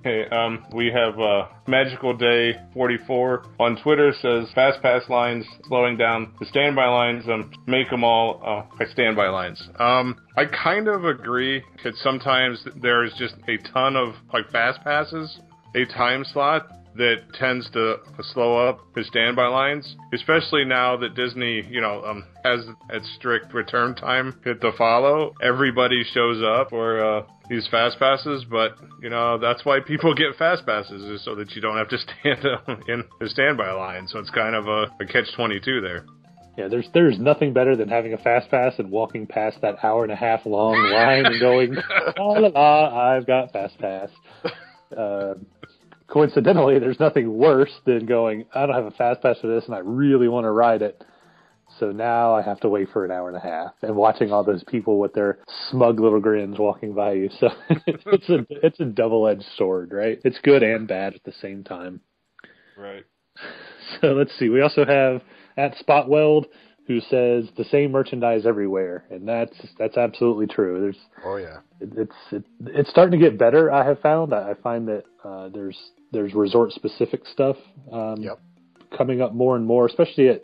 Okay, um, we have uh, Magical Day 44 on Twitter says fast pass lines slowing down the standby lines. Um, make them all uh, by standby lines. Um, I kind of agree that sometimes there's just a ton of like fast passes a time slot that tends to slow up his standby lines, especially now that Disney, you know, um, has a strict return time to follow. Everybody shows up for uh, these fast passes, but you know that's why people get fast passes is so that you don't have to [LAUGHS] stand in the standby line. So it's kind of a, a catch twenty two there. Yeah, there's there's nothing better than having a fast pass and walking past that hour and a half long line and going, la la la, I've got fast pass. Uh, coincidentally, there's nothing worse than going, I don't have a fast pass for this and I really want to ride it. So now I have to wait for an hour and a half and watching all those people with their smug little grins walking by you. So [LAUGHS] it's a it's a double edged sword, right? It's good and bad at the same time. Right. So let's see. We also have at Spotweld who says the same merchandise everywhere, and that's that's absolutely true. There's Oh yeah. it, it's it, it's starting to get better. I have found. I, I find that uh, there's there's resort specific stuff um, Yep. coming up more and more, especially at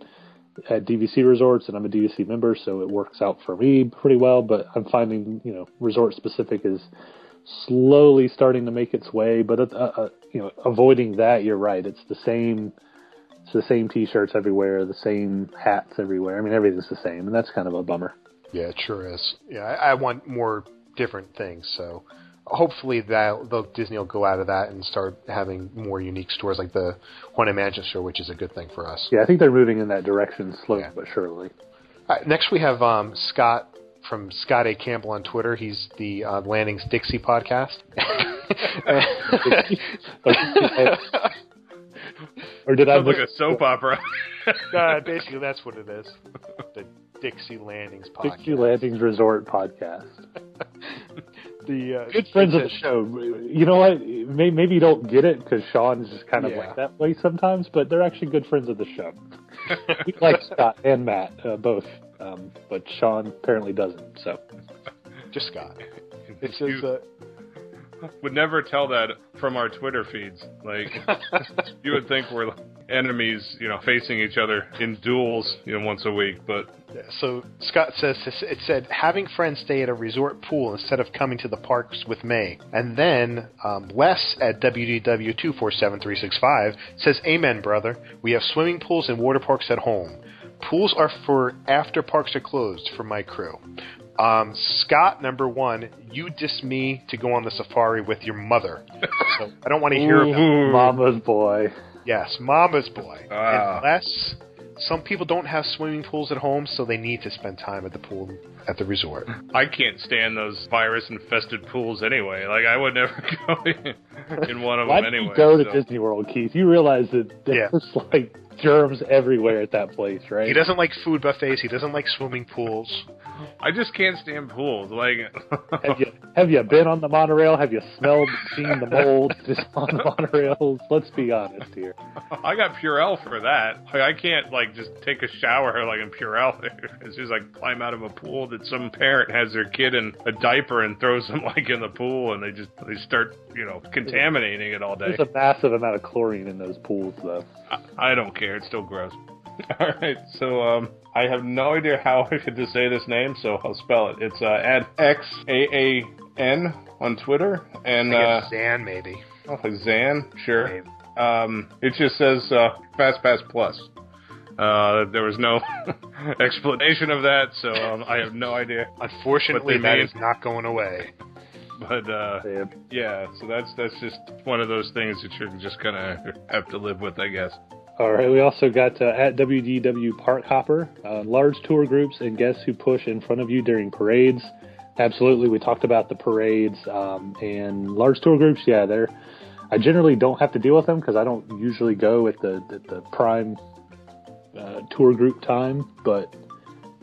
at DVC resorts, and I'm a DVC member, so it works out for me pretty well. But I'm finding you know resort specific is slowly starting to make its way, but uh, uh, you know avoiding that, you're right. It's the same. It's the same T-shirts everywhere, the same hats everywhere. I mean, everything's the same, and that's kind of a bummer. Yeah, it sure is. Yeah, I, I want more different things. So hopefully that the Disney will go out of that and start having more unique stores like the one in Manchester, which is a good thing for us. Yeah, I think they're moving in that direction slowly Yeah. but surely. Right, next we have um, Scott from Scott A. Campbell on Twitter. He's the uh, Landings Dixie podcast. [LAUGHS] [LAUGHS] or did I Sounds like a soap opera. [LAUGHS] uh, basically, that's what it is. [LAUGHS] The Dixie Landings podcast. Dixie Landings Resort podcast? [LAUGHS] The uh, Good friends of the show. You know what? Maybe you don't get it because Sean is just kind of Yeah. like that way sometimes, but they're actually good friends of the show. we like Scott and Matt uh, both, um, but Sean apparently doesn't. So just Scott. It says You- uh, [LAUGHS] would never tell that from our Twitter feeds. Like, [LAUGHS] you would think we're enemies, you know, facing each other in duels, you know, once a week. But So Scott says it said having friends stay at a resort pool instead of coming to the parks with May. And then um, Les at WDW247365 says, "Amen, brother. We have swimming pools and water parks at home. Pools are for after parks are closed for my crew." Um, Scott, number one, you diss me to go on the safari with your mother. So I don't want to hear about Mama's boy. Yes, mama's boy. Wow. Unless some people don't have swimming pools at home, so they need to spend time at the pool at the resort. I can't stand those virus-infested pools anyway. Like, I would never [LAUGHS] go in, in one of Why them did anyway. you go to Disney World, Keith? You realize that Yeah. there's like germs everywhere at that place, right? He doesn't like food buffets. He doesn't like swimming pools. I just can't stand pools. Like, [LAUGHS] Have you have you been on the monorail? Have you smelled, seen the mold [LAUGHS] just on the monorails? Let's be honest here. I got Purell for that. Like, I can't like just take a shower like in Purell. [LAUGHS] It's just like climb out of a pool that some parent has their kid in a diaper and throws them like in the pool, and they just they start you know contaminating it all day. There's a massive amount of chlorine in those pools, though. I, I don't care. It's still gross. [LAUGHS] all right, so um, I have no idea how [LAUGHS] I could just say this name, so I'll spell it. It's uh, at x a a n on Twitter, and I uh, Zan maybe. oh, Zan, sure. Maybe. Um, it just says uh, FastPass Plus. Uh, there was no [LAUGHS] explanation of that, so um, I have no idea. Unfortunately, What they that mean. is not going away. But uh, Yeah. yeah, so that's that's just one of those things that you're just gonna have to live with, I guess. All right, we also got uh, at WDW Park Hopper, uh, large tour groups and guests who push in front of you during parades. Absolutely, we talked about the parades um, and large tour groups. Yeah, they're. I generally don't have to deal with them because I don't usually go at the the, the prime uh, tour group time. But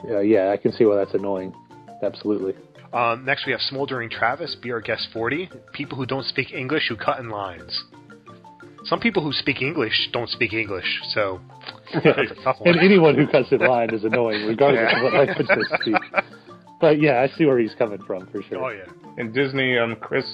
uh, yeah, I can see why that's annoying. Absolutely. Um, next, we have Smoldering Travis, be our guest 40. People who don't speak English who cut in lines. Some people who speak English don't speak English, so [LAUGHS] that's a tough one. And anyone who cuts in line is annoying, regardless of what language they speak. But yeah, I see where he's coming from for sure. Oh yeah. And Disney, um, Chris.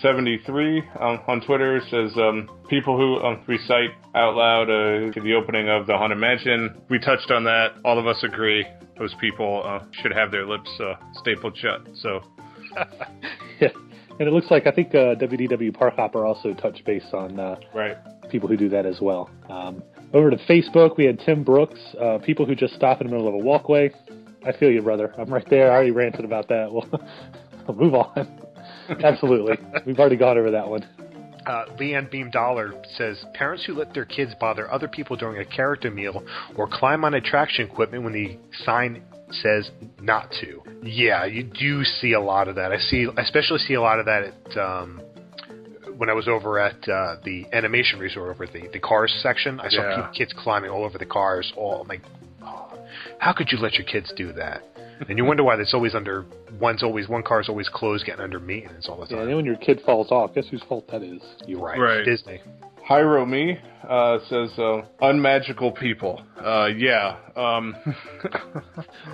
73 um, on Twitter says um, people who um, recite out loud uh, the opening of the Haunted Mansion. We touched on that. All of us agree. Those people uh, should have their lips uh, stapled shut. So [LAUGHS] Yeah. And it looks like I think uh, WDW Park Hopper also touched base on uh, Right. people who do that as well. Um, over to Facebook, we had Tim Brooks, uh, people who just stop in the middle of a walkway. I feel you, brother. I'm right there. I already ranted about that. We'll, [LAUGHS] we'll move on. [LAUGHS] Absolutely. We've already gone over that one. Uh, Leanne Beam Dollar says parents who let their kids bother other people during a character meal or climb on attraction equipment when the sign says not to. Yeah, you do see a lot of that. I see, I especially see a lot of that at um, when I was over at uh, the animation resort over at the the cars section. I saw Yeah. kids climbing all over the cars. All I'm like, oh, how could you let your kids do that? And you wonder why that's always under one's always one car's always closed, getting under maintenance all the Yeah, time. and then when your kid falls off, guess whose fault that is? You're right. Right. Disney. Hyro Me uh, says uh, unmagical people. Uh, yeah. Um, [LAUGHS]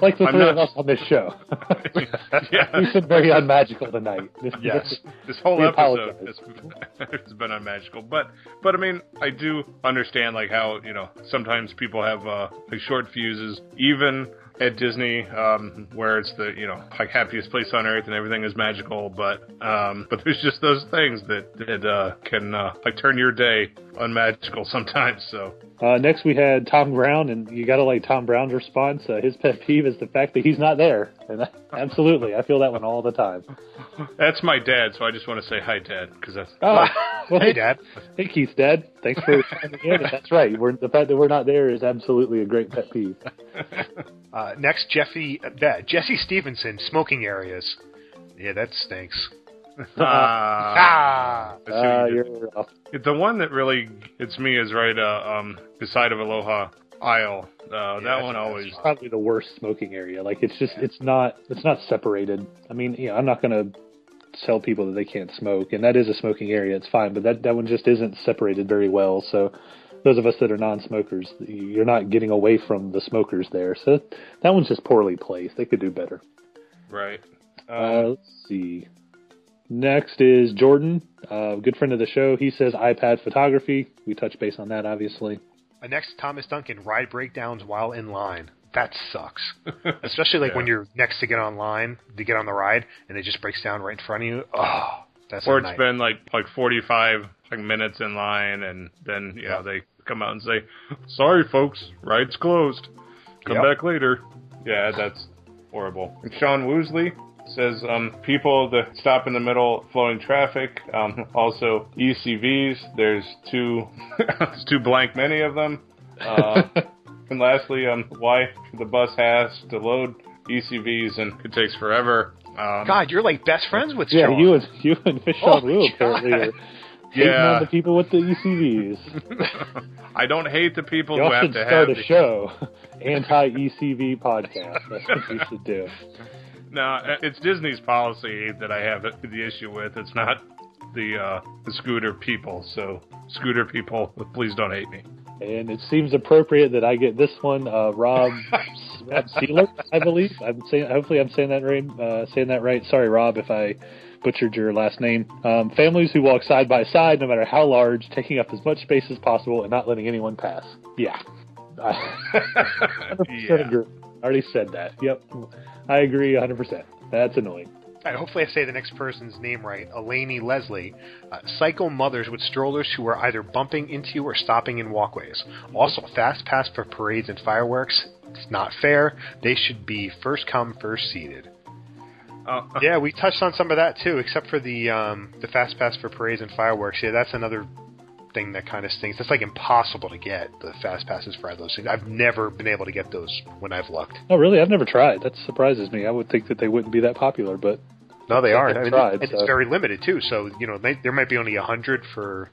Like the I'm three not- of us on this show. [LAUGHS] [LAUGHS] yeah. We've been very unmagical tonight. This- Yes, this whole episode has, has been unmagical, but but I mean I do understand like how you know sometimes people have uh, like short fuses, even at Disney, um, where it's the you know like happiest place on earth and everything is magical, but um, but there's just those things that that uh, can uh, like turn your day unmagical [LAUGHS] sometimes. So Uh, next, we had Tom Brown, and you got to like Tom Brown's response. Uh, his pet peeve is the fact that he's not there, [LAUGHS] and I, absolutely, I feel that one all the time. that's my dad, so I just want to say hi, Dad, because that's Oh, [LAUGHS] well, Hey, Dad. Hey, Keith, Dad. Thanks for [LAUGHS] coming in. That's right. We're, the fact that we're not there is absolutely a great pet peeve. Uh, next, Jeffy, uh, Jesse Stevenson, smoking areas. Yeah, that stinks. ah. Ah! I see what Uh. The one that really gets me is right uh, um, beside of Aloha Isle. Uh, that one always. probably the worst smoking area. Like it's just it's not it's not separated. I mean, yeah, I'm not gonna tell people that they can't smoke, and that is a smoking area. It's fine, but that that one just isn't separated very well. So those of us that are non-smokers, you're not getting away from the smokers there. So that one's just poorly placed. They could do better. Right. Um, Uh, let's see. Next is Jordan, uh, good friend of the show. He says iPad photography. We touch base on that, obviously. Uh, next, Thomas Duncan, ride breakdowns while in line. That sucks. [LAUGHS] Especially like when you're next to get online to get on the ride and it just breaks down right in front of you. Oh, that's or a it's night. been like like 45 like minutes in line, and then you know they come out and say, "Sorry, folks, ride's closed. Come Yep. back later." Yeah, that's horrible. And Sean Woosley says um, people that stop in the middle flowing traffic. Um, also ECVs. There's two. [LAUGHS] there's two blank many of them. Uh, [LAUGHS] and lastly, um, why the bus has to load ECVs and it takes forever. Um, God, you're like best friends with Yeah, Sean. you and you and Fish Oh [LAUGHS] on apparently are hating Yeah. on the people with the E ECVs. I don't hate the people Y'all who have should to start have a the show, anti ECV podcast. That's what you should do. No, it's Disney's policy that I have the issue with. It's not the uh, the scooter people. So, scooter people, please don't hate me. And it seems appropriate that I get this one, uh, Rob [LAUGHS] Rob Sealer, I believe. I'm saying, hopefully, I'm saying that right. Uh, saying that right. Sorry, Rob, if I butchered your last name. Um, families who walk side by side, no matter how large, taking up as much space as possible and not letting anyone pass. Yeah, [LAUGHS] [LAUGHS] I 100% Yeah. agree. I already said that. Yep, I agree 100%. That's annoying. All right, hopefully, I say the next person's name right. Elaney Leslie. Uh, psycho mothers with strollers who are either bumping into you or stopping in walkways. Also, fast pass for parades and fireworks. It's not fair. They should be first come, first seated. Uh, Yeah, we touched on some of that too, except for the um, the fast pass for parades and fireworks. Yeah, that's another thing that kind of stinks. That's like impossible to get the fast passes for those things. I've never been able to get those when I've looked. Oh, really? I've never tried. That surprises me. I would think that they wouldn't be that popular, but No, they are. I've mean, tried, and so- it's very limited too. So you know, they, there might be only a hundred for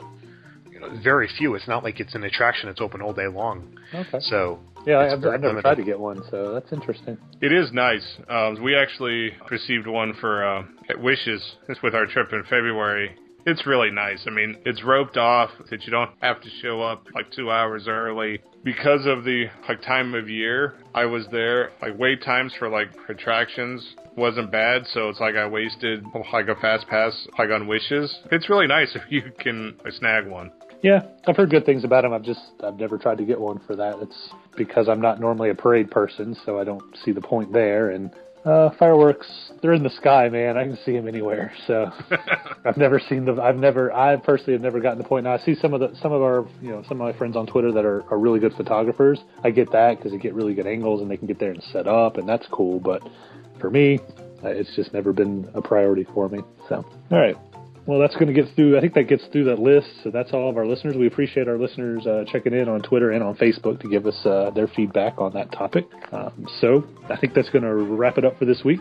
you know very few. It's not like it's an attraction that's open all day long. okay. So Yeah, I've, I've never limited. tried to get one, so that's interesting. It is nice. Um, we actually received one for uh, at Wishes with our trip in February. It's really nice. I mean, it's roped off that you don't have to show up like two hours early because of the like time of year. I was there. Like wait times for like attractions wasn't bad, so it's like I wasted like a fast pass like on Wishes. It's really nice [LAUGHS] if you can like, snag one. Yeah, I've heard good things about them. I've just I've never tried to get one for that. It's because I'm not normally a parade person, so I don't see the point there. And Uh, fireworks, they're in the sky, man. I can see them anywhere. So [LAUGHS] I've never seen them. I've never, I personally have never gotten to the point. Now I see some of the, some of our, you know, some of my friends on Twitter that are, are really good photographers. I get that because they get really good angles and they can get there and set up, and that's cool. But for me, uh, it's just never been a priority for me. So, all right. Well, that's going to get through. I think that gets through that list. So that's all of our listeners. We appreciate our listeners uh, checking in on Twitter and on Facebook to give us uh, their feedback on that topic. Um, so I think that's going to wrap it up for this week.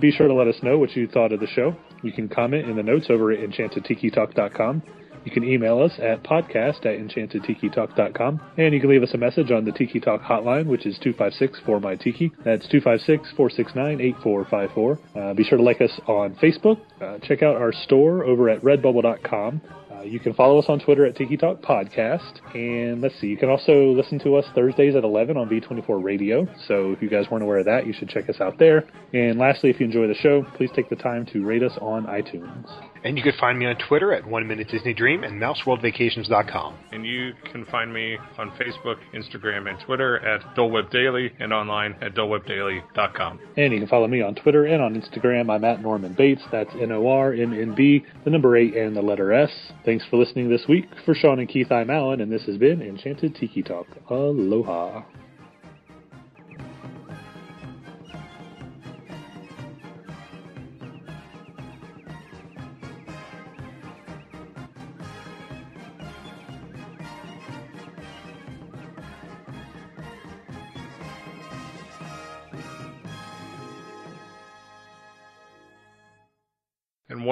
Be sure to let us know what you thought of the show. You can comment in the notes over at enchantedtikitalk.com. You can email us at podcast at enchantedtikitalk.com. And you can leave us a message on the Tiki Talk hotline, which is 256-4MY-TIKI. That's 256-469-8454. Uh, be sure to like us on Facebook. Uh, check out our store over at redbubble.com. Uh, you can follow us on Twitter at Tiki Talk Podcast. And let's see, you can also listen to us Thursdays at 11 on V24 Radio. So if you guys weren't aware of that, you should check us out there. And lastly, if you enjoy the show, please take the time to rate us on iTunes. And you can find me on Twitter at One Minute Disney Dream and MouseWorldVacations.com. And you can find me on Facebook, Instagram, and Twitter at Dole Whip Daily and online at DoleWhipDaily.com. And you can follow me on Twitter and on Instagram. I'm at Norman Bates. That's N O R M N B, the number 8 and the letter S. Thanks for listening this week. For Sean and Keith, I'm Alan, and this has been Enchanted Tiki Talk. Aloha.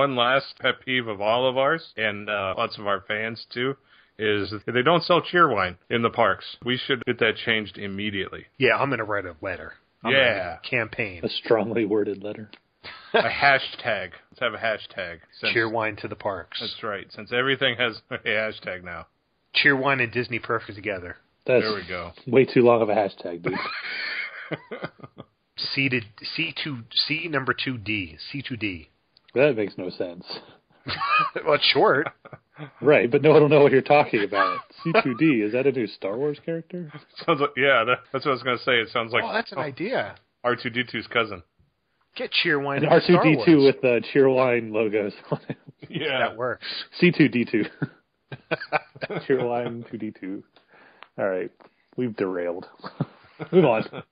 One last pet peeve of all of ours, and uh, lots of our fans too, is they don't sell Cheerwine in the parks. We should get that changed immediately. Yeah, I'm going to write a letter. I'm gonna Yeah. a campaign. A strongly worded letter. [LAUGHS] a hashtag. Let's have a hashtag. Since- Cheerwine to the parks. That's right. Since everything has [LAUGHS] a hashtag now. Cheerwine and Disney perfect together. That's There we go. way too long of a hashtag, dude. [LAUGHS] C to C two C number two D C two D. that makes no sense. [LAUGHS] well, it's short. [LAUGHS] Right, but no one will know what you're talking about. C2D, is that a new Star Wars character? [LAUGHS] Sounds like yeah. That, that's what I was gonna say. It sounds like oh, that's an oh, idea. R2D2's cousin. Get cheer wine. An into Star R2D2 Wars. with uh, the Cheerwine logos on it. Yeah. that works. C2D2. Cheerwine 2D2. All right, we've derailed. Move on.